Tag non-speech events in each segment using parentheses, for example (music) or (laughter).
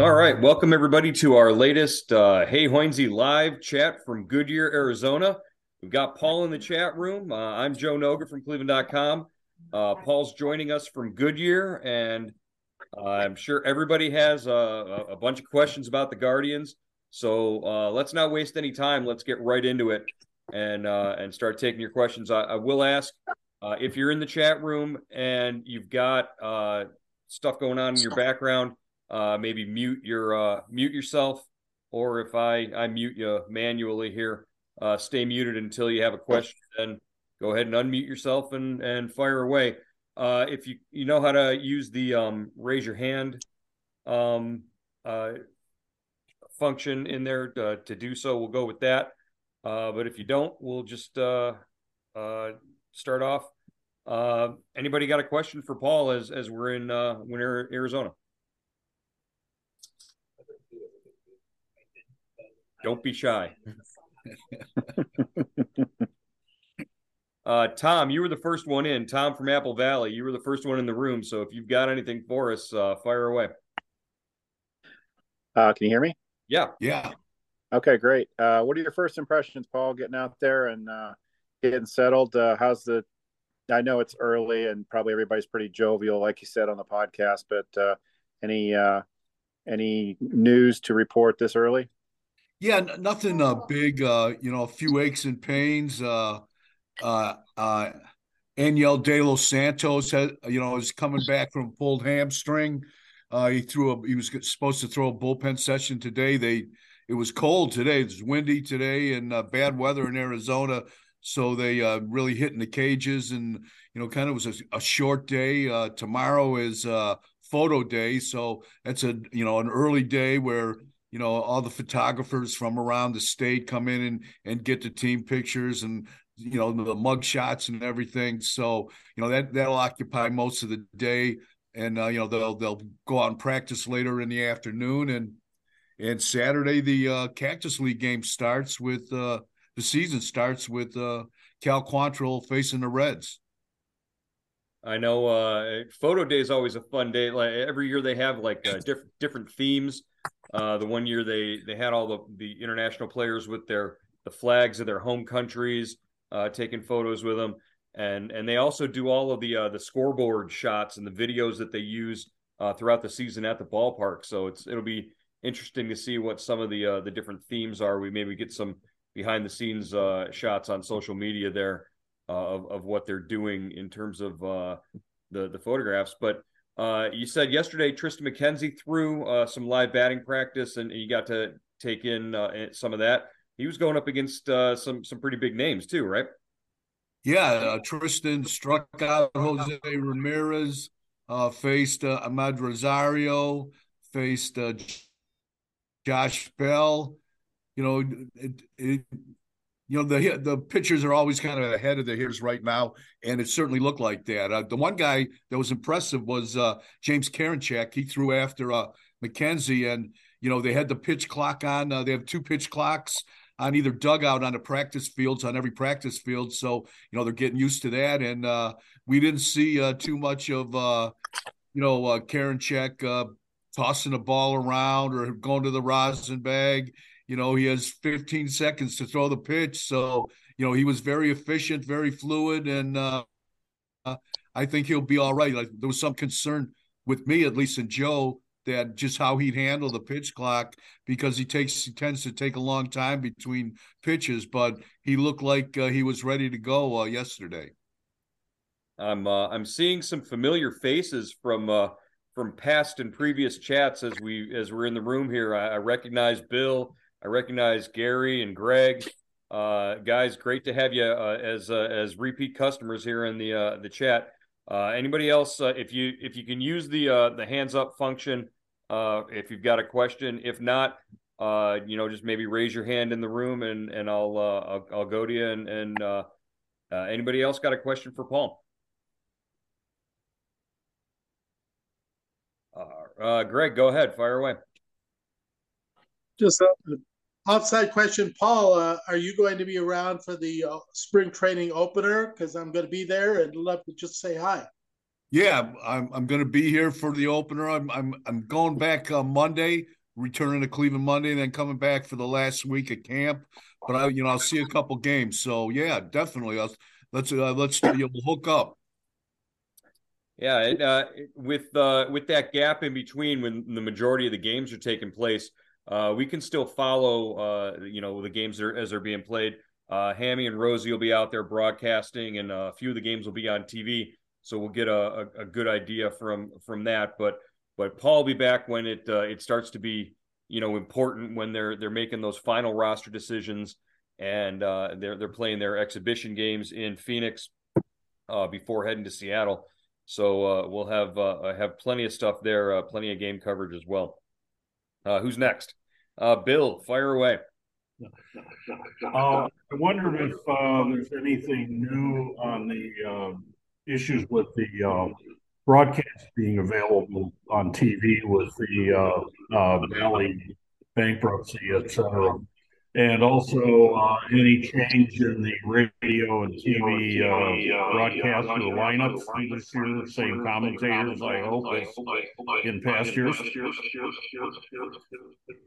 All right, welcome everybody to our latest uh, Hey Hoynsie live chat from Goodyear, Arizona. We've got Paul in the chat room. Uh, I'm Joe Noga from Cleveland.com. Uh, Paul's joining us from Goodyear, and uh, I'm sure everybody has a, a, bunch of questions about the Guardians. So uh, let's not waste any time. Let's get right into it and uh, and start taking your questions. I, I will ask uh, if you're in the chat room and you've got uh, stuff going on in your background uh, maybe mute your uh, mute yourself, or if I I mute you manually here, uh, stay muted until you have a question. Then go ahead and unmute yourself and and fire away. Uh, if you you know how to use the um, raise your hand um, uh, function in there to, to, do so, we'll go with that. Uh, but if you don't, we'll just uh, uh, start off. Uh, anybody got a question for Paul as as we're in uh, we're in Arizona? Don't be shy. (laughs) uh, Tom, you were the first one in. Tom from Apple Valley, you were the first one in the room. So if you've got anything for us, uh, fire away. Uh, can you hear me? Yeah. Yeah. Okay, great. Uh, what are your first impressions, Paul, getting out there and uh, getting settled? Uh, how's the? I know it's early and probably everybody's pretty jovial, like you said on the podcast. But uh, any uh, any news to report this early? Yeah, nothing uh, big. Uh, you know, a few aches and pains. Uh, uh, uh, Enyel De Los Santos, has, you know, is coming back from pulled hamstring. Uh, he threw a. He was supposed to throw a bullpen session today. They. It was cold today. It's windy today and uh, bad weather in Arizona. So they uh, really in the cages, and you know, kind of was a, a short day. Uh, tomorrow is uh, photo day, so that's a you know an early day where you know all the photographers from around the state come in and and get the team pictures and you know the mug shots and everything so you know that that'll occupy most of the day and uh, you know they'll they'll go out and practice later in the afternoon and and saturday the uh, cactus league game starts with uh the season starts with uh cal quantrill facing the reds I know uh, photo day is always a fun day. Like every year they have like uh, (laughs) different different themes. Uh, the one year they they had all the the international players with their the flags of their home countries, uh, taking photos with them, and and they also do all of the uh, the scoreboard shots and the videos that they use uh, throughout the season at the ballpark. So it's it'll be interesting to see what some of the uh, the different themes are. We maybe get some behind the scenes shots on social media there of of what they're doing in terms of the the photographs, but. Uh, you said yesterday Triston McKenzie threw uh, some live batting practice, and you got to take in uh, some of that. He was going up against uh, some some pretty big names too, right? Yeah, uh, Triston struck out Jose Ramirez, faced Amed Rosario, faced Josh Bell. You know, it, it, you know the the pitchers are always kind of ahead of the hitters right now, and it certainly looked like that. Uh, the one guy that was impressive was uh, James Karinchak. He threw after uh, McKenzie, and you know they had the pitch clock on. Uh, they have two pitch clocks on either dugout on the practice fields on every practice field, so you know they're getting used to that. And uh, we didn't see uh, too much of you know Karinchak tossing the ball around or going to the rosin bag. You know, he has 15 seconds to throw the pitch. So, you know, he was very efficient, very fluid, and uh, I think he'll be all right. Like there was some concern with me, at least, and Joe, that just how he'd handle the pitch clock because he takes he tends to take a long time between pitches, but he looked like uh, he was ready to go uh, yesterday. I'm uh, I'm seeing some familiar faces from uh, from past and previous chats as we as we're in the room here. I, I recognize Bill, I recognize Gary and Greg. Uh, guys, great to have you uh, as uh, as repeat customers here in the uh, the chat. Uh, anybody else? Uh, if you if you can use the the hands up function, if you've got a question. If not, you know, just maybe raise your hand in the room, and and I'll I'll, I'll go to you. And and anybody else got a question for Paul? Greg, go ahead, fire away. Just an outside question, Paul. Uh, are you going to be around for the uh, spring training opener? Because I'm going to be there and love to just say hi. Yeah, I'm I'm going to be here for the opener. I'm I'm I'm going back uh, Monday, returning to Cleveland Monday, and then coming back for the last week of camp. But I, you know, I'll see a couple games. So yeah, definitely. I'll, let's uh, let's you know, hook up. Yeah, and, uh, with uh, with that gap in between when the majority of the games are taking place, uh, we can still follow, uh, you know, the games are, as they're being played. Uh, Hammy and Rosie will be out there broadcasting, and a few of the games will be on TV. So we'll get a, a, a good idea from from that. But but Paul will be back when it uh, it starts to be you know important when they're they're making those final roster decisions and uh, they're they're playing their exhibition games in Phoenix uh, before heading to Seattle. So uh, we'll have uh, have plenty of stuff there, uh, plenty of game coverage as well. Uh, who's next? Uh, Bill, fire away. Uh, I wondered if uh, there's anything new on the uh, issues with the uh, broadcast being available on TV with the uh, uh, Bally bankruptcy, et cetera. And also uh, any change in the radio and TV uh, broadcast or lineups this year, same commentators, I hope, as in past years.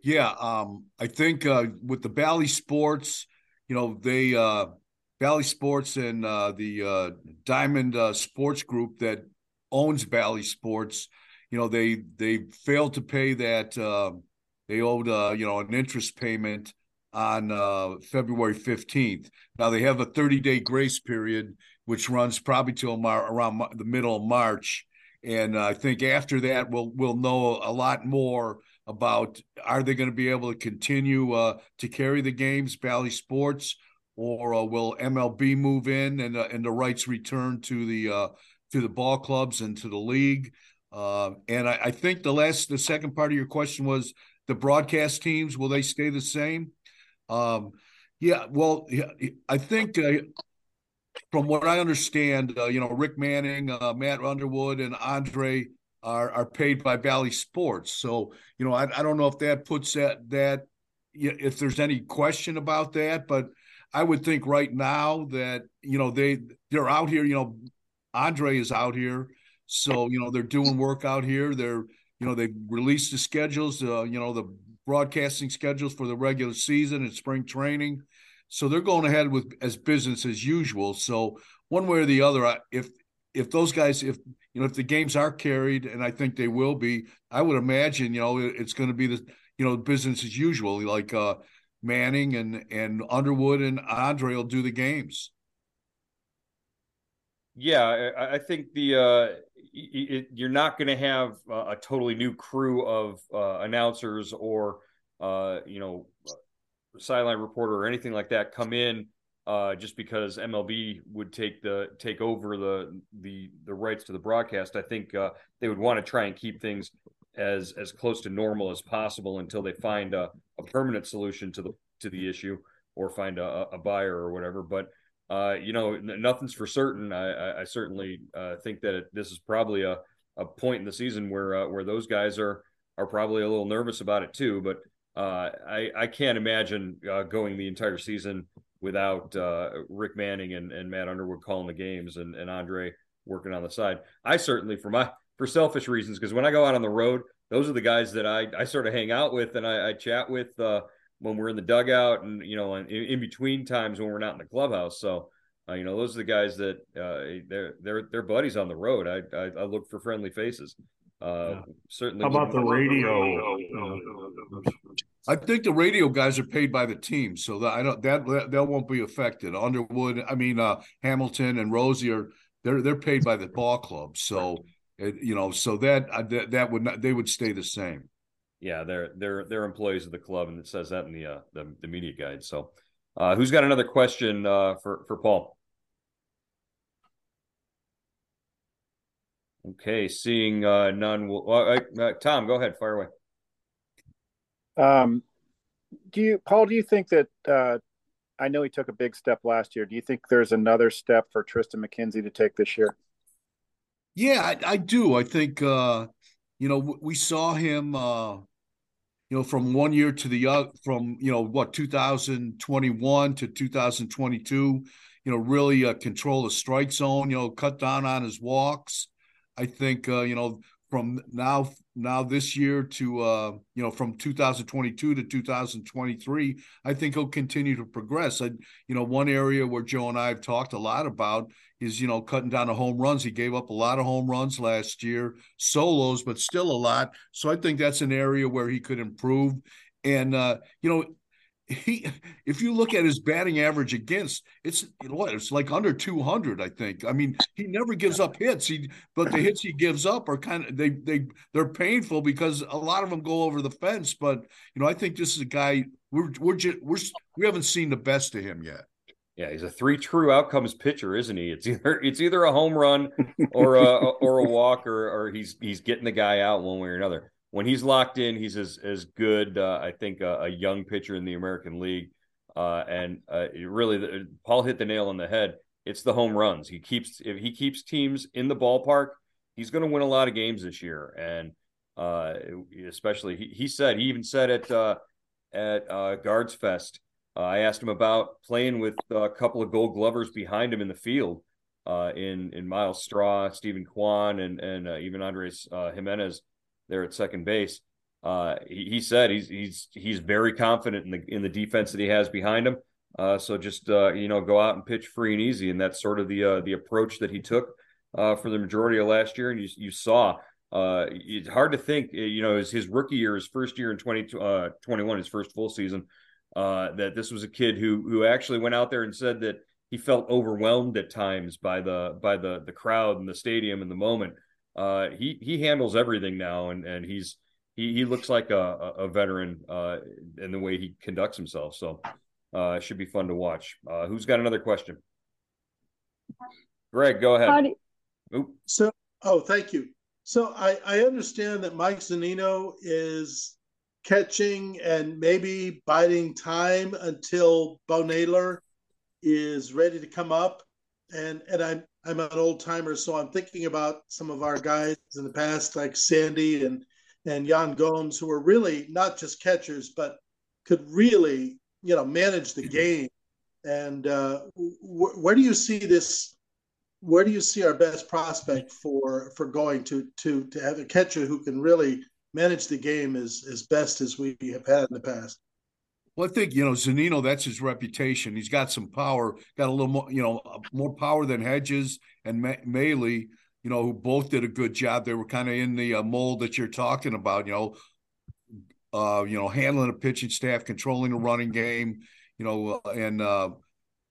Yeah, um, I think uh, with the Bally Sports, you know, they uh, Bally Sports and uh, the uh, Diamond uh, Sports Group that owns Bally Sports, you know, they they failed to pay that. Uh, they owed, uh, you know, an interest payment on uh, February fifteenth. Now they have a thirty day grace period, which runs probably till Mar- around the middle of March. And I think after that, we'll we'll know a lot more about are they going to be able to continue uh, to carry the games, Bally Sports, or uh, will MLB move in and uh, and the rights return to the uh, to the ball clubs and to the league? Uh, and I, I, think the last the second part of your question was the broadcast teams will they stay the same? Um, yeah, well, I think uh, from what I understand, uh, you know, Rick Manning, Matt Underwood, and Andre are are paid by Bally Sports. So you know, I, I don't know if that puts that that if there's any question about that, but I would think right now that you know they they're out here. You know, Andre is out here, so you know they're doing work out here. They're you know they've released the schedules. Uh, you know the broadcasting schedules for the regular season and spring training. So they're going ahead with as business as usual. So one way or the other, if if those guys, if you know, if the games are carried, and I think they will be, I would imagine, you know, it's going to be the, you know, business as usual. Like uh, Manning and and Underwood and Andre will do the games. Yeah, I, I think the uh, it, you're not going to have a totally new crew of uh, announcers or uh, you know sideline reporter or anything like that come in uh, just because MLB would take the take over the the the rights to the broadcast. I think uh, they would want to try and keep things as as close to normal as possible until they find a, a permanent solution to the to the issue or find a, a buyer or whatever. But uh, you know, nothing's for certain. I, I, I certainly uh, think that it, this is probably a, a point in the season where uh, where those guys are are probably a little nervous about it too. But uh, I I can't imagine uh, going the entire season without Rick Manning and, and Matt Underwood calling the games and, and Andre working on the side. I certainly, for my for selfish reasons, because when I go out on the road, those are the guys that I I sort of hang out with and I, I chat with when we're in the dugout and you know in, in, between times when we're not in the clubhouse. So uh, you know those are the guys that uh, they're they're they're buddies on the road. I I, I look for friendly faces. Uh, yeah. Certainly. How about the radio? I think the radio guys are paid by the team, so that I don't that that, that won't be affected. Underwood, I mean uh, Hamilton and Rosie are they're they're paid by the ball club, so it, you know, so that uh, that, that would not they would stay the same. Yeah, they're they're they're employees of the club, and it says that in the uh, the, the media guide. So, uh, who's got another question uh, for for Paul? Okay, seeing uh, none. Will, uh, uh, Tom, go ahead, fire away. Um, do you, Paul? Do you think that? Uh, I know he took a big step last year. Do you think there's another step for Triston McKenzie to take this year? Yeah, I, I do. I think uh, you know we saw him. Uh, you know, from one year to the other, from you know what 2021 to 2022. You know, really uh, control the strike zone. You know, cut down on his walks. I think uh, you know from now now this year to uh, you know from 2022 to 2023, I think he'll continue to progress. I, you know, one area where Joe and I have talked a lot about is you know cutting down the home runs. He gave up a lot of home runs last year, solos, but still a lot. So I think that's an area where he could improve. And uh, you know, he if you look at his batting average against it's what it's like under 200 i think. I mean he never gives up hits. He but the hits he gives up are kind of they they they're painful because a lot of them go over the fence. But you know i think this is a guy we're we're just we're we haven't seen the best of him yet. Yeah he's a three true outcomes pitcher isn't he? It's either it's either a home run or a (laughs) or a walk or or he's he's getting the guy out one way or another when he's locked in, he's as as good. Uh, I think uh, a young pitcher in the American League, uh, and uh, really, Paul hit the nail on the head. It's the home runs. He keeps if he keeps teams in the ballpark, he's going to win a lot of games this year. And uh, especially, he, he said he even said at uh, at Guards Fest. I asked him about playing with a couple of Gold Glovers behind him in the field, in in Myles Straw, Steven Kwan, and and even Andres Gimenez there at second base. Uh, he, he, said he's he's he's very confident in the in the defense that he has behind him. Uh, so just uh, you know go out and pitch free and easy, and that's sort of the uh, the approach that he took uh, for the majority of last year. And you you saw uh, it's hard to think you know his his rookie year, his first year in 2021, his first full season, that this was a kid who who actually went out there and said that he felt overwhelmed at times by the by the the crowd and the stadium and the moment uh, he he handles everything now, and and he's he he looks like a a veteran uh, in the way he conducts himself. So uh, it should be fun to watch. Uh, who's got another question? Greg, go ahead. so, oh, thank you. So I I understand that Mike Zunino is catching and maybe biding time until Bo Naylor is ready to come up. And and I'm I'm an old timer, so I'm thinking about some of our guys in the past, like Sandy and and Yan Gomes, who were really not just catchers, but could really, you know, manage the game. And uh, wh- where do you see this? Where do you see our best prospect for for going to to to have a catcher who can really manage the game as as best as we have had in the past? Well, I think you know Zunino. That's his reputation. He's got some power. Got a little more, you know, more power than Hedges and Maile. You know, who both did a good job. They were kind of in the uh, mold that you're talking about. You know, uh, you know, handling a pitching staff, controlling a running game. You know, uh, and uh,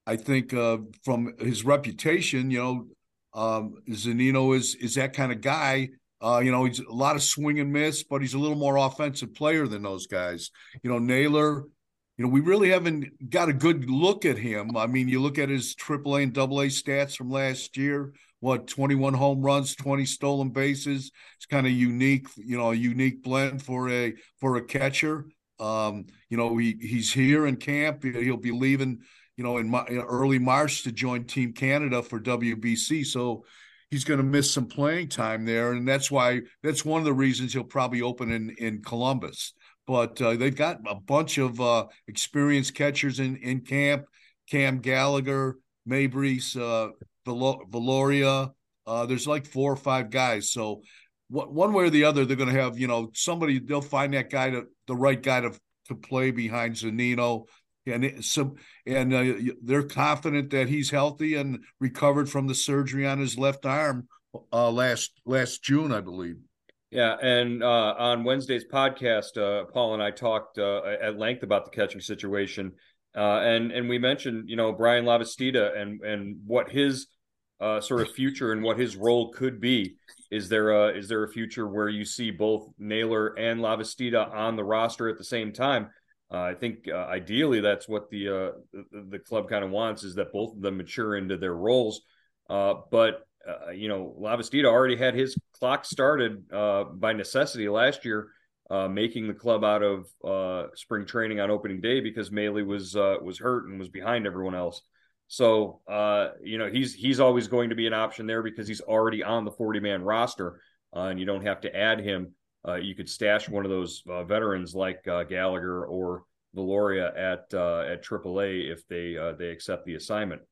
I think uh, from his reputation, you know, um, Zunino is is that kind of guy. Uh, you know, he's a lot of swing and miss, but he's a little more offensive player than those guys. You know, Naylor, you know, we really haven't got a good look at him. I mean, you look at his AAA and AA stats from last year. What 21 home runs, 20 stolen bases. It's kind of unique, you know, a unique blend for a for a catcher. Um, you know, he he's here in camp. He'll be leaving, you know, in, in early March to join Team Canada for WBC. So he's going to miss some playing time there, and that's why that's one of the reasons he'll probably open in in Columbus but uh, they've got a bunch of uh, experienced catchers in, in camp. Cam Gallagher, Meibrys, uh, Viloria. Uh, there's like four or five guys. So one way or the other, they're going to have you know somebody. They'll find that guy to the right guy to to play behind Zunino, and some and uh, they're confident that he's healthy and recovered from the surgery on his left arm uh, last last June, I believe. Yeah, and uh, on Wednesday's podcast, uh, Paul and I talked uh, at length about the catching situation, uh, and and we mentioned you know Bryan Lavastida and and what his uh, sort of future and what his role could be. Is there a is there a future where you see both Naylor and Lavastida on the roster at the same time? Uh, I think ideally that's what the, the club kind of wants is that both of them mature into their roles, but uh, you know, Lavastida already had his clock started uh, by necessity last year, uh, making the club out of uh, spring training on opening day because Maile was uh, was hurt and was behind everyone else. So uh, you know he's he's always going to be an option there because he's already on the 40 man roster, and you don't have to add him. you could stash one of those veterans like Gallagher or Viloria at at AAA if they they accept the assignment.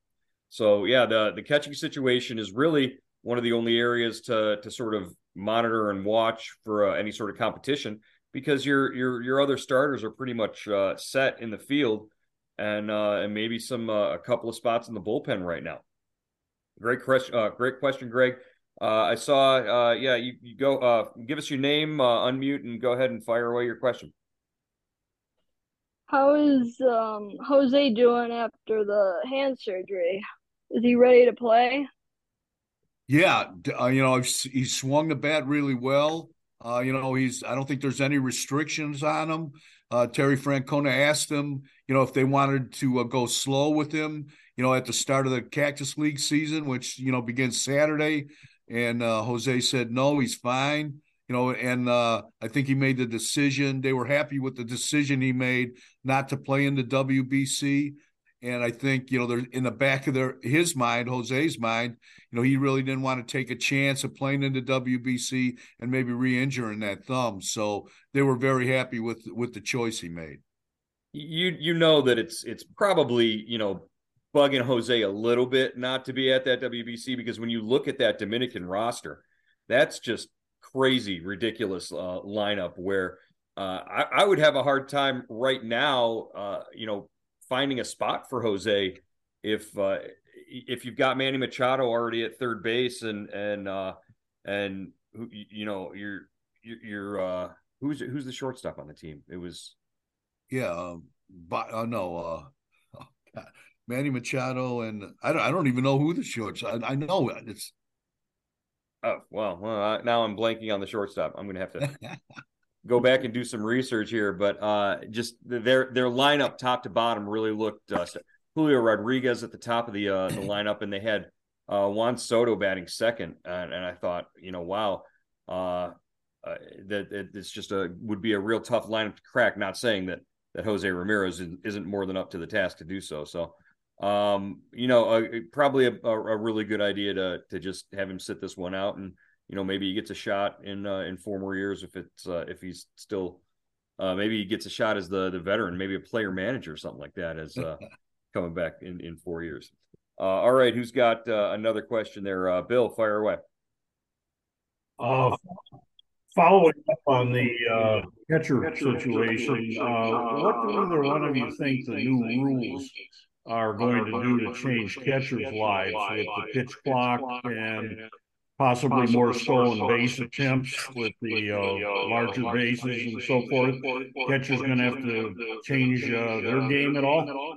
So yeah, the the catching situation is really one of the only areas to to sort of monitor and watch for uh, any sort of competition because your your your other starters are pretty much uh, set in the field and uh, and maybe some uh, a couple of spots in the bullpen right now. Great question, uh, great question, Greg. Uh, I saw, yeah, you, you go give us your name, unmute, and go ahead and fire away your question. How is um, Jose doing after the hand surgery? Is he ready to play? Yeah, uh, you know, he swung the bat really well. Uh, you know, he's. I don't think there's any restrictions on him. Uh, Terry Francona asked him, you know, if they wanted to uh, go slow with him, you know, at the start of the Cactus League season, which you know begins Saturday, and uh, Jose said no, he's fine. You know, and uh, I think he made the decision. They were happy with the decision he made not to play in the WBC. And I think, you know, they're in the back of their his mind, Jose's mind, you know, he really didn't want to take a chance of playing in the WBC and maybe re-injuring that thumb. So they were very happy with with the choice he made. You you know that it's it's probably, you know, bugging Jose a little bit not to be at that WBC because when you look at that Dominican roster, that's just crazy, ridiculous uh, lineup where uh, I, I, would have a hard time right now, uh, you know, finding a spot for Jose if uh, if you've got Manny Machado already at third base and and uh, and you know you're you're uh, who's who's the shortstop on the team? It was yeah, um, but uh, no, uh, oh, Manny Machado and I don't I don't even know who the shortstop. I, I know it's. Oh well, well now I'm blanking on the shortstop. I'm going to have to (laughs) go back and do some research here, but uh, just their their lineup top to bottom really looked uh, Julio Rodriguez at the top of the uh, the (clears throat) lineup, and they had uh, Juan Soto batting second, and, and I thought, you know, wow, uh, uh, that it's just a would be a real tough lineup to crack. Not saying that that Jose Ramirez isn't more than up to the task to do so. So, um, you know, uh, probably a, a, really good idea to to just have him sit this one out and you know maybe he gets a shot in uh, in four more years if it's uh, if he's still uh, maybe he gets a shot as the the veteran, maybe a player manager or something like that as uh, (laughs) coming back in in four years. Uh, all right, who's got uh, another question there? Bill, fire away. Uh, following up on the catcher, catcher situation, what do either one of you think the new rules are going to do to change catchers' lives with the pitch clock and possibly, possibly more stolen base attempts with the uh, uh larger bases and so forth. Catcher's going to have to change uh, their game at all.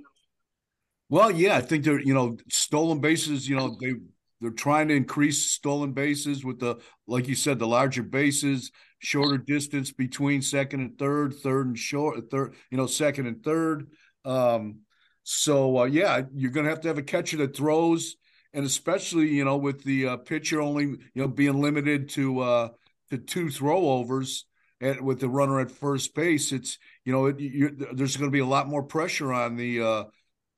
Well, yeah, I think they're you know stolen bases. You know they they're trying to increase stolen bases with the like you said the larger bases, shorter distance between second and third, third and short, third you know second and third. Um, so uh, yeah, you're going to have to have a catcher that throws and especially you know with the uh, pitcher only you know being limited to uh, to two throwovers and with the runner at first base, it's you know it, there's going to be a lot more pressure on the uh,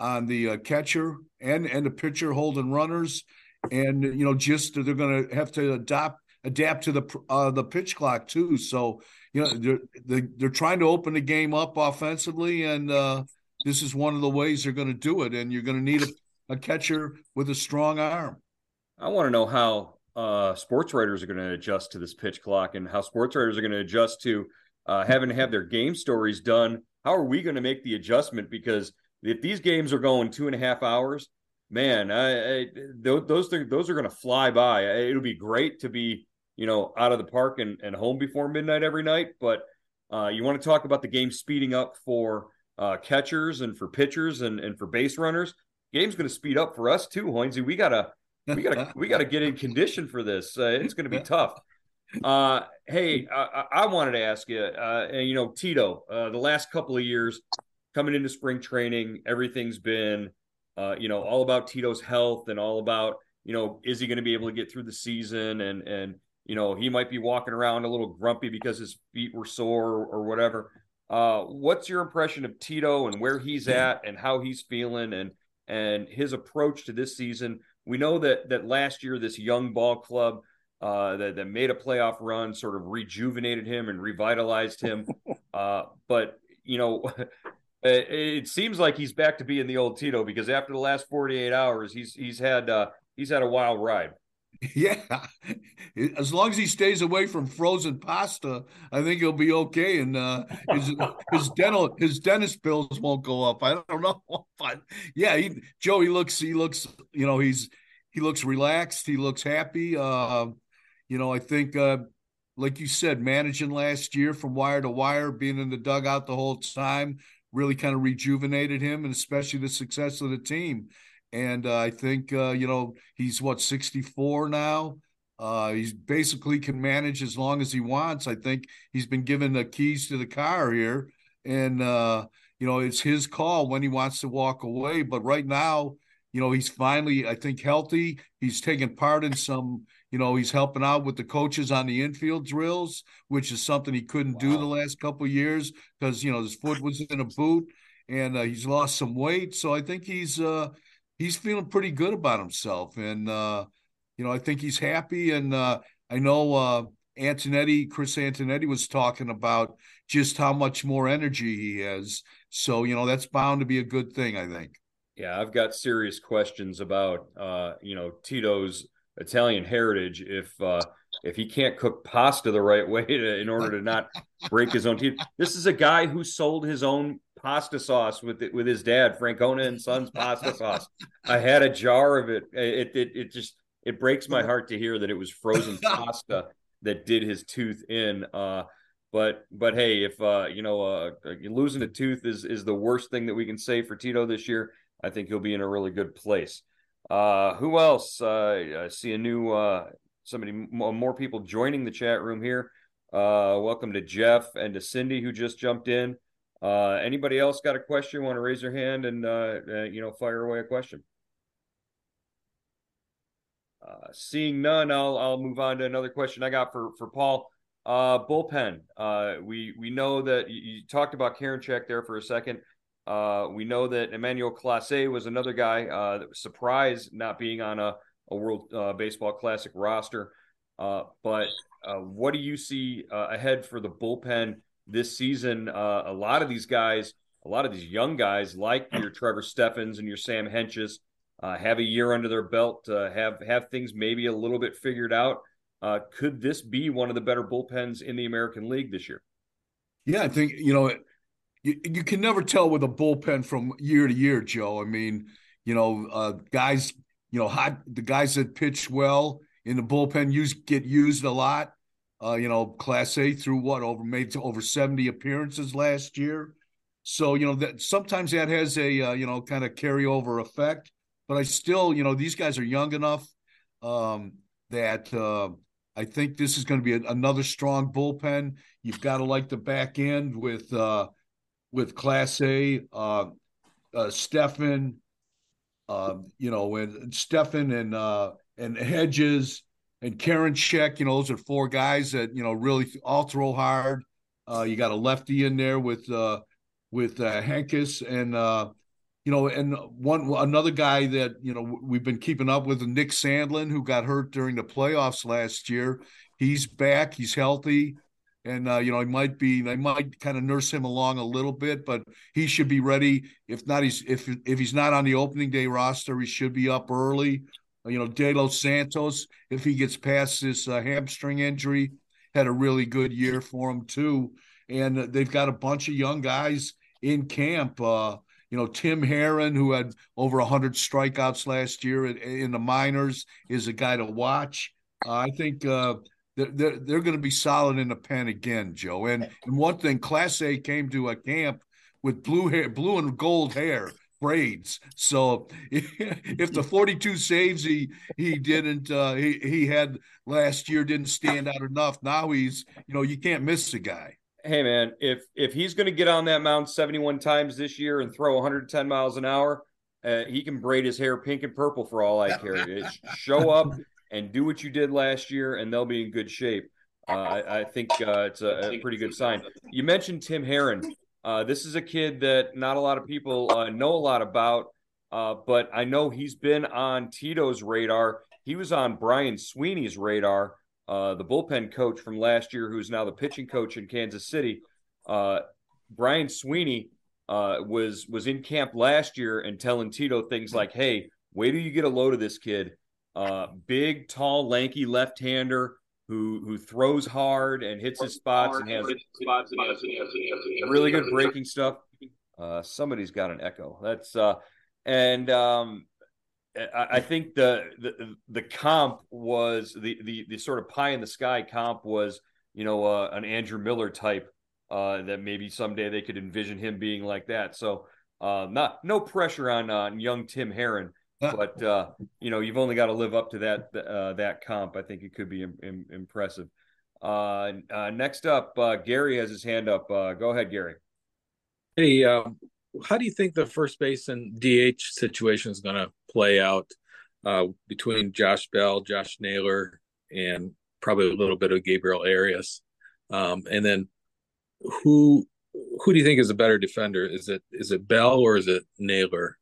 on the uh, catcher and and the pitcher holding runners, and you know just they're going to have to adopt adapt to the uh, the pitch clock too. So you know they're they're, they're trying to open the game up offensively, and uh, this is one of the ways they're going to do it. And you're going to need a a catcher with a strong arm. I want to know how uh, sports writers are going to adjust to this pitch clock and how sports writers are going to adjust to uh, having to have their game stories done. How are we going to make the adjustment? Because if these games are going two and a half hours, man, I, I, those things, those are going to fly by. It'll be great to be, you know, out of the park and, and home before midnight every night. But uh, you want to talk about the game speeding up for uh, catchers and for pitchers and, and for base runners. Game's going to speed up for us too, Hoynsie. We gotta we gotta (laughs) we gotta get in condition for this. Uh, it's going to be tough. Uh, hey, I, I, wanted to ask you, uh, you know, Tito, uh, the last couple of years coming into spring training, everything's been, uh, you know, all about Tito's health and all about, you know, is he going to be able to get through the season? And, and, you know, he might be walking around a little grumpy because his feet were sore or, or whatever. Uh, what's your impression of Tito and where he's at and how he's feeling and, and his approach to this season? We know that, that last year, this young ball club, uh, that, that made a playoff run, sort of rejuvenated him and revitalized him. (laughs) uh, but you know, (laughs) it, it, seems like he's back to being the old Tito because after the last 48 hours, he's he's had uh, he's had a wild ride. (laughs) Yeah, as long as he stays away from frozen pasta, I think he'll be okay. And uh, his his (laughs) dental his dentist bills won't go up. I don't know, (laughs) but yeah, he, Joe, he looks he looks you know he's he looks relaxed. He looks happy. Uh, you know, I think, uh, like you said, managing last year from wire to wire, being in the dugout the whole time, really kind of rejuvenated him, and especially the success of the team. And uh, I think, uh, you know, he's what, 64 now? Uh, he's basically can manage as long as he wants. I think he's been given the keys to the car here. And, uh, you know, it's his call when he wants to walk away. But right now, you know, he's finally, I think, healthy. He's taking part in some you know, he's helping out with the coaches on the infield drills, which is something he couldn't wow. do the last couple years because you know his foot was in a boot, and uh, he's lost some weight. So I think he's uh, he's feeling pretty good about himself, and uh, you know, I think he's happy. And uh, I know uh, Antonetti, Chris Antonetti, was talking about just how much more energy he has. So you know, that's bound to be a good thing. I think. Yeah, I've got serious questions about uh, you know Tito's Italian heritage if uh, if he can't cook pasta the right way to, in order to not break his own teeth. This is a guy who sold his own pasta sauce with it, with his dad, Francona and Sons pasta sauce. I had a jar of it. It it it just it breaks my heart to hear that it was frozen pasta that did his tooth in. Uh, but but hey, if uh, you know uh, losing a tooth is is the worst thing that we can say for Tito this year, I think he'll be in a really good place. Uh, who else? Uh, I see a new uh, somebody more people joining the chat room here. Uh, welcome to Jeff and to Cindy who just jumped in. Uh, anybody else got a question? Want to raise your hand and uh, uh you know fire away a question? Uh, seeing none, I'll I'll move on to another question I got for for Paul. Uh, bullpen. Uh, we we know that you, you talked about Karinchak there for a second. Uh, we know that Emmanuel Clase was another guy uh, that was surprised not being on a, a World uh, Baseball Classic roster. Uh, but uh, what do you see uh, ahead for the bullpen this season? a lot of these guys, a lot of these young guys, like your Trevor Stephans and your Sam Hentges, have a year under their belt, have have things maybe a little bit figured out. could this be one of the better bullpens in the American League this year? Yeah, I think you know you, you can never tell with a bullpen from year to year, Joe. I mean, you know, uh, guys, you know, hot, the guys that pitch well in the bullpen use get used a lot. Uh, you know, Clase through what over made over 70 appearances last year. So, you know, that sometimes that has a uh, you know kind of carryover effect. But I still, you know, these guys are young enough um, that uh, I think this is going to be a, another strong bullpen. You've got to like the back end with uh, with Clase, uh, uh, Stephan, uh, you know, and Stephan and uh, and Hedges and Karinchak. You know, those are four guys that you know really all throw hard. Uh, you got a lefty in there with uh, with uh, Hentges and uh, you know, and one another guy that you know we've been keeping up with Nick Sandlin, who got hurt during the playoffs last year. He's back. He's healthy and uh, you know he might be they might kind of nurse him along a little bit but he should be ready if not he's if if he's not on the opening day roster he should be up early You know, De Los Santos, if he gets past this uh, hamstring injury, had a really good year for him too. And they've got a bunch of young guys in camp. Uh, you know, Tim Herrin, who had over 100 strikeouts last year in the minors, is a guy to watch. Uh, I think uh, they're, they're, they're going to be solid in the pen again, Joe. And, and one thing, Clase came to a camp with blue hair, blue and gold hair braids. So (laughs) if the 42 saves he he didn't uh, he he had last year didn't stand out enough, now he's you know you can't miss the guy hey man, if if he's going to get on that mound 71 times this year and throw 110 miles an hour, uh, he can braid his hair pink and purple for all I care. show up and do what you did last year, and they'll be in good shape. Uh, I, I, think uh, it's a, a, pretty good sign. You mentioned Tim Herrin. Uh, this is a kid that not a lot of people uh, know a lot about, uh, but I know he's been on Tito's radar. He was on Brian Sweeney's radar uh, the bullpen coach from last year, who's now the pitching coach in Kansas City. Brian Sweeney was was in camp last year and telling Tito things like, "Hey, wait till you get a load of this kid. Uh, big, tall, lanky left-hander who who throws hard and hits his spots and has really good breaking stuff." Uh, somebody's got an echo. That's uh, and um, I think the, the the comp was the, the the sort of pie in the sky comp was you know uh, an Andrew Miller type uh, that maybe someday they could envision him being like that. So uh, not no pressure on uh, young Tim Herrin, but uh, you know you've only got to live up to that uh, that comp. I think it could be Im- Im- impressive. next up, Gary has his hand up. go ahead, Gary. Hey, um, how do you think the first base and DH situation is going to play out uh, between Josh Bell, Josh Naylor, and probably a little bit of Gabriel Arias? Um, and then who who do you think is a better defender? Is it is it Bell or is it Naylor?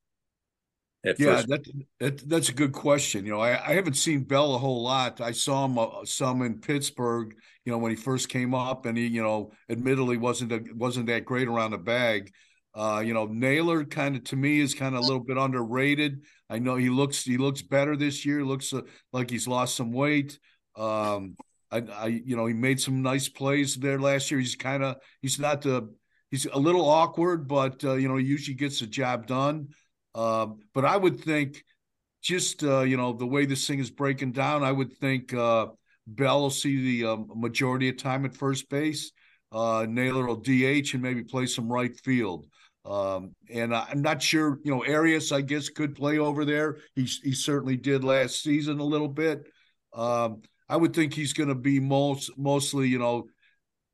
Yeah, that, that, that's a good question. You know, I, I haven't seen Bell a whole lot. I saw him uh, some in Pittsburgh. You know, when he first came up, and he, you know, admittedly wasn't a, wasn't that great around the bag. Uh, you know, Naylor kind of to me is kind of a little bit underrated. I know he looks he looks better this year. Looks uh, like he's lost some weight. Um, I, I, you know, he made some nice plays there last year. He's kind of he's not the he's a little awkward, but uh, you know, he usually gets the job done. Um, but I would think just uh, you know the way this thing is breaking down, I would think uh, Bell will see the um, majority of time at first base. Uh, Naylor will DH and maybe play some right field. Um, and I'm not sure, you know, Arias, I guess, could play over there. He, he certainly did last season a little bit. Um, I would think he's going to be most mostly, you know,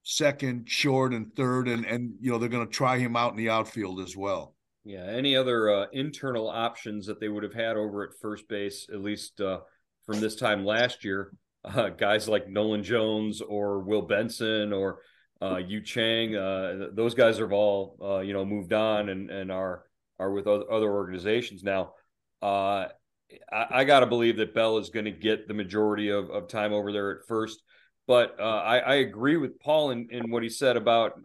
second, short, and third, and and you know they're going to try him out in the outfield as well. Yeah. Any other uh, internal options that they would have had over at first base, at least uh, from this time last year, uh, guys like Nolan Jones or Will Benson or uh, Yu Chang. Uh, those guys have all uh, you know moved on and and are are with other organizations now. I, I got to believe that Bell is going to get the majority of, of time over there at first. But I, I, agree with Paul in, in what he said about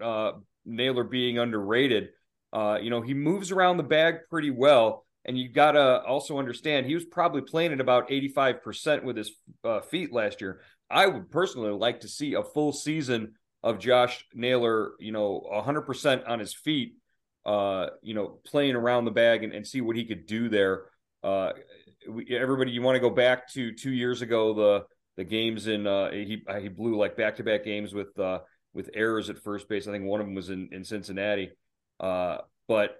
Naylor being underrated. Uh, you know, he moves around the bag pretty well. And you got to also understand he was probably playing at about 85% with his uh, feet last year. I would personally like to see a full season of Josh Naylor, you know, 100% on his feet, uh, you know, playing around the bag and, and see what he could do there. Uh, everybody, you want to go back to two years ago, the the games in uh, he he blew like back to back games with uh, with errors at first base. I think one of them was in in Cincinnati, uh, but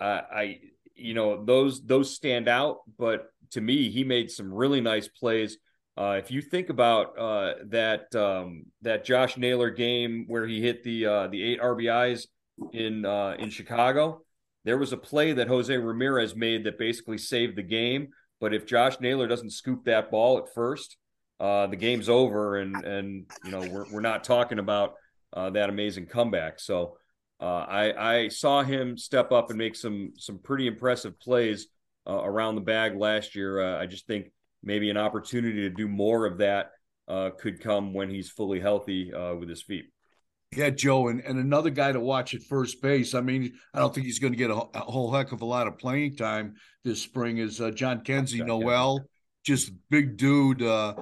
uh, I you know those those stand out. But to me, he made some really nice plays uh, if you think about uh, that um, that Josh Naylor game where he hit the uh, the eight RBIs in uh, in Chicago, there was a play that Jose Ramirez made that basically saved the game. But if Josh Naylor doesn't scoop that ball at first, uh, the game's over, and and you know we're we're not talking about uh, that amazing comeback. So I I saw him step up and make some some pretty impressive plays around the bag last year. I just think maybe an opportunity to do more of that uh, could come when he's fully healthy uh, with his feet. Yeah, Joe, and, and another guy to watch at first base. I mean, I don't think he's going to get a, a, whole heck of a lot of playing time this spring. Is uh, Jhonkensy Noel? Just big dude. Uh,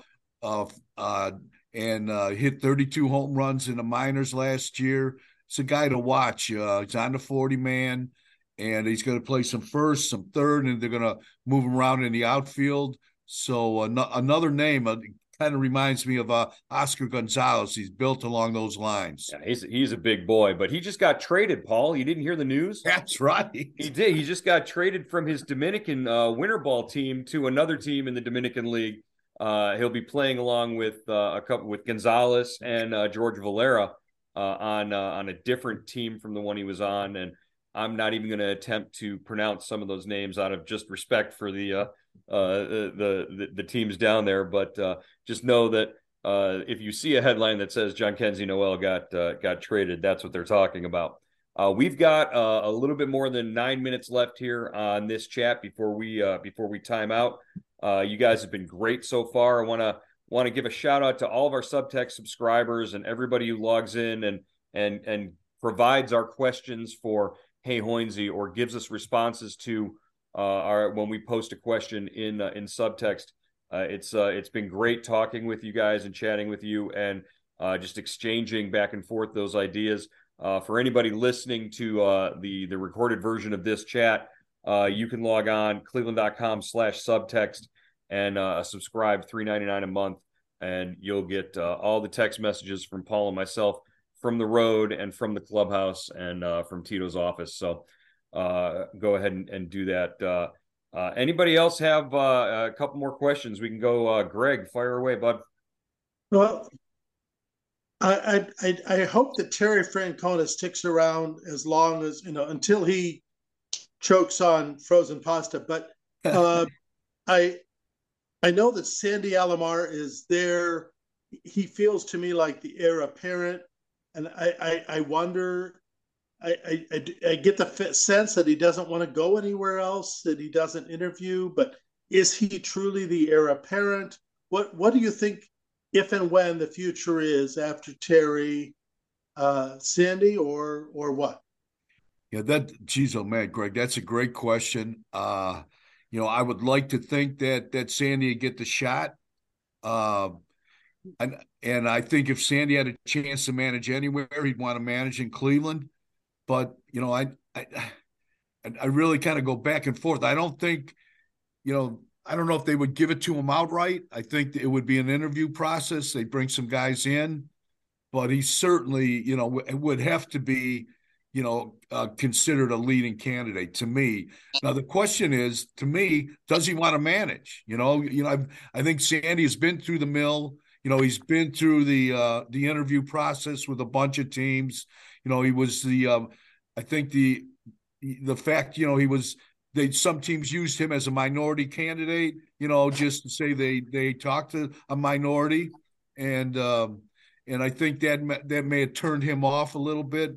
uh, uh, and uh, hit 32 home runs in the minors last year. It's a guy to watch. Uh, he's on the 40 man, and he's going to play some first, some third, and they're going to move him around in the outfield. So uh, another name uh, kind of reminds me of uh, Oscar Gonzalez. He's built along those lines. Yeah, he's he's a big boy, but he just got traded. Paul, you didn't hear the news? That's right. He did. He just got traded from his Dominican uh, winter ball team to another team in the Dominican League. Uh, he'll be playing along with uh, a couple with Gonzalez and uh, George Valera uh, on uh, on a different team from the one he was on, and I'm not even going to attempt to pronounce some of those names out of just respect for the uh, the, the, the teams down there. But just know that if you see a headline that says Jhonkensy Noel got got traded, that's what they're talking about. we've got a little bit more than nine minutes left here on this chat before we before we time out. Uh, you guys have been great so far. I want to want to give a shout out to all of our subtext subscribers and everybody who logs in and and and provides our questions for Hey Hoynsie or gives us responses to uh, our when we post a question in uh, in subtext. Uh, it's uh, it's been great talking with you guys and chatting with you and uh, just exchanging back and forth those ideas. Uh, for anybody listening to the the recorded version of this chat, you can log on cleveland.com slash subtext and uh, subscribe 3.99 a month and you'll get uh, all the text messages from paul and myself from the road and from the clubhouse and uh, from tito's office. So uh, go ahead and, and do that. Uh, anybody else have a couple more questions? We can go greg fire away bud. Well I, I I hope that Terry Francona sticks around as long as you know until he chokes on frozen pasta. But uh, (laughs) I I know that Sandy Alomar is there. He feels to me like the heir apparent, and I I, I wonder. I, I, I get the sense that he doesn't want to go anywhere else, that he doesn't interview. But is he truly the heir apparent? What What do you think, if and when the future is after Terry, uh, Sandy, or or what? Yeah, that geez, oh man, Greg, that's a great question. Uh, you know, I would like to think that that Sandy would get the shot. Uh, and and I think if Sandy had a chance to manage anywhere, he'd want to manage in Cleveland. But you know, I I I really kind of go back and forth. I don't think, you know, I don't know if they would give it to him outright. I think it would be an interview process. They bring some guys in, but he certainly, you know, would have to be you know, uh, considered a leading candidate to me. Now the question is, to me, does he want to manage? You know, you know, I've, I think Sandy has been through the mill. You know, he's been through the uh, the interview process with a bunch of teams. You know, he was the, uh, I think the the fact, you know, he was they some teams used him as a minority candidate. You know, just to say they they talked to a minority, and um, and I think that that may have turned him off a little bit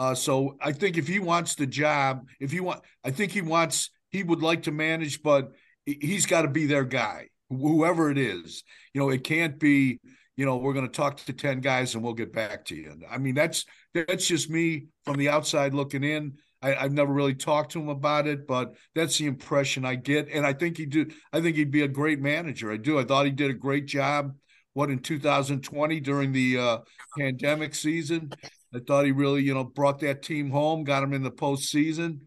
uh, so I think if he wants the job, if he want, I think he wants, he would like to manage, but he's got to be their guy, whoever it is. You know, it can't be, you know, we're going to talk to 10 guys and we'll get back to you. I mean, that's, that's just me from the outside looking in. I, have never really talked to him about it, but that's the impression I get. And I think he do. I think he'd be a great manager. I do. I thought he did a great job. What in 2020 during the uh, pandemic season, I thought he really, you know, brought that team home, got him in the postseason,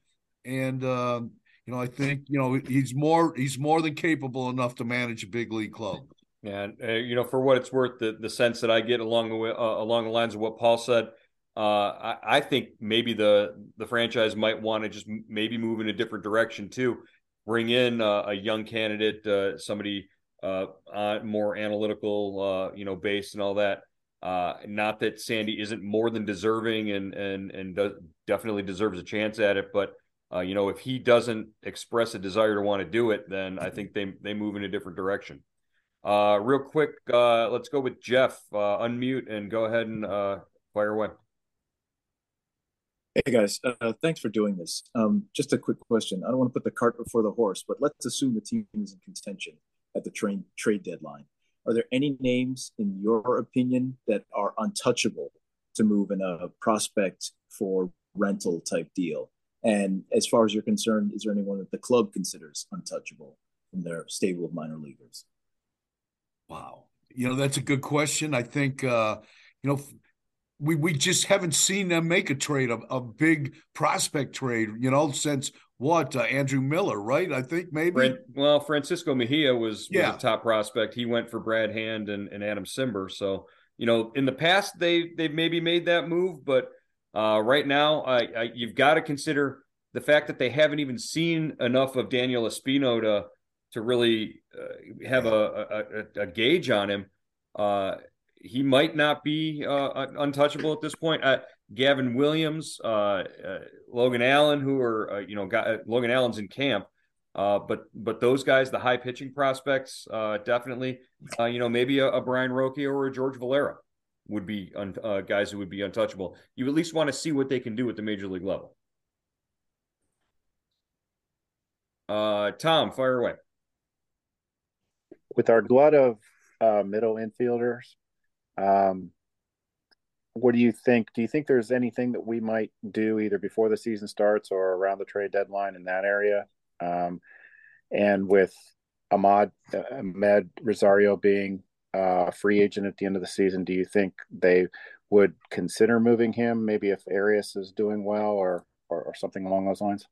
and uh, you know, I think you know he's more he's more than capable enough to manage a big league club. Yeah, uh, you know, for what it's worth, the the sense that I get along the way, uh, along the lines of what Paul said, uh, I, I, think maybe the the franchise might want to just maybe move in a different direction too, bring in uh, a young candidate, uh, somebody more analytical, you know, based and all that. Uh, not that Sandy isn't more than deserving and and and definitely deserves a chance at it, but uh, you know if he doesn't express a desire to want to do it, then I think they they move in a different direction. Uh, real quick, uh, let's go with Jeff. Uh, unmute and go ahead and uh, fire away. Hey guys, thanks for doing this. Um, just a quick question. I don't want to put the cart before the horse, but let's assume the team is in contention at the train trade deadline. Are there any names, in your opinion, that are untouchable to move in a prospect for rental type deal? And as far as you're concerned, is there anyone that the club considers untouchable? from their stable of minor leaguers? Wow, you know that's a good question. I think uh, you know we we just haven't seen them make a trade, a, a big prospect trade. You know, since what uh, Andrew Miller, right? I think maybe. well, Francisco Mejia was, yeah. was a top prospect. He went for Brad Hand and, and Adam Cimber. So you know, in the past they they've maybe made that move, but uh, right now I, I, you've got to consider the fact that they haven't even seen enough of Daniel Espino to to really uh, have a, a, a, gauge on him. Uh, he might not be uh, untouchable at this point. Uh, Gavin Williams, uh, uh, Logan Allen, who are you know got, Logan Allen's in camp, but but those guys, the high pitching prospects, definitely. you know maybe a, a Brayan Rocchio or a George Valera would be un, guys who would be untouchable. You at least want to see what they can do at the major league level. Uh, Tom, fire away. With our glut of uh, middle infielders, um, what do you think? Do you think there's anything that we might do either before the season starts or around the trade deadline in that area? Um, and with Ahmad uh, Amed Rosario being uh, a free agent at the end of the season, do you think they would consider moving him? Maybe if Arias is doing well, or or, or something along those lines.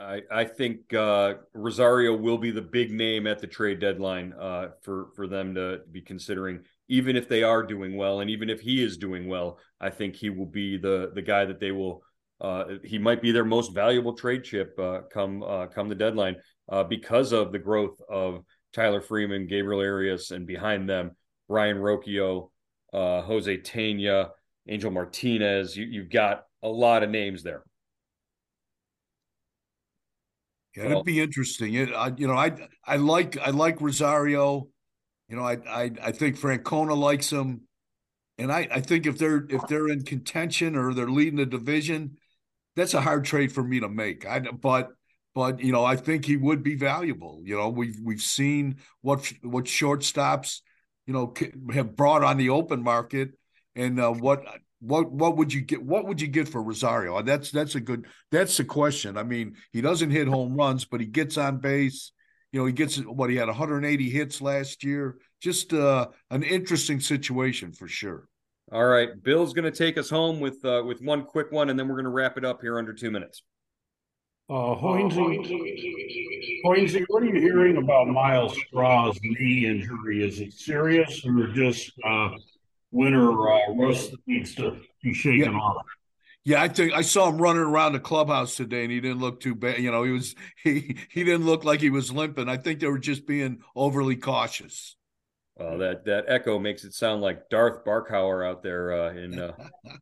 I, I think uh, Rosario will be the big name at the trade deadline uh, for for them to be considering, even if they are doing well, and even if he is doing well. I think he will be the the guy that they will. Uh, he might be their most valuable trade chip uh, come uh, come the deadline uh, because of the growth of Tyler Freeman, Gabriel Arias, and behind them Brayan Rocchio, Jose Tena, Angel Martinez. You, you've got a lot of names there. Yeah, it'd be interesting. It, I, you know, I I like I like Rosario. You know, I I I think Francona likes him, and I I think if they're if they're in contention or they're leading the division, that's a hard trade for me to make. I but but you know I think he would be valuable. You know, we've we've seen what what shortstops you know have brought on the open market, and uh, what what what would you get what would you get for Rosario? That's that's a good that's the question. I mean, he doesn't hit home runs, but he gets on base. You know, he gets what he had 180 hits last year. Just uh, an interesting situation for sure. All right, Bill's going to take us home with uh, with one quick one, and then we're going to wrap it up here under two minutes. Uh, Hoynsie, Hoynsie, what are you hearing about Myles Straw's knee injury? Is it serious or just uh, winter uh, rust that needs to be shaken yeah. off. Yeah, I think I saw him running around the clubhouse today, and he didn't look too bad. You know, he was (laughs) he he didn't look like he was limping. I think they were just being overly cautious. Well, that that echo makes it sound like Darth Barkhauer out there uh, in uh,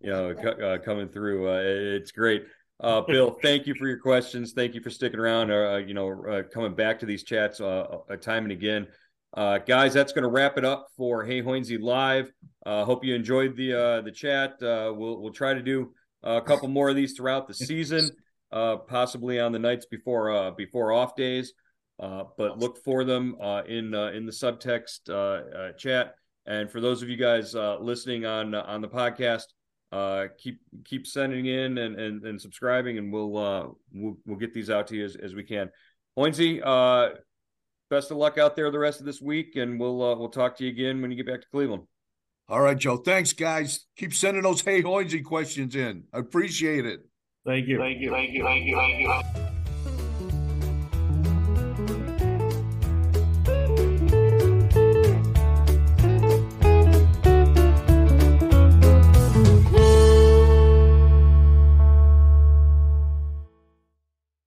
you know uh, coming through. Uh, it's great. Uh, Bill, (laughs) thank you for your questions. Thank you for sticking around. Uh, you know, coming back to these chats a time and again. Uh, guys, that's going to wrap it up for Hey Hoynsie Live. Uh, hope you enjoyed the uh, the chat. Uh, we'll we'll try to do a couple more of these throughout the season, uh, possibly on the nights before uh, before off days. Uh, but look for them uh, in uh, in the subtext uh, uh, chat. And for those of you guys uh, listening on uh, on the podcast, uh, keep keep sending in and and, and subscribing, and we'll uh, we'll we'll get these out to you as, as we can. Uh, best of luck out there the rest of this week, and we'll uh, we'll talk to you again when you get back to Cleveland. All right, Joe. Thanks, guys. Keep sending those Hey Hoynsie questions in. I appreciate it. Thank you. Thank you. Thank you. Thank you. Thank you.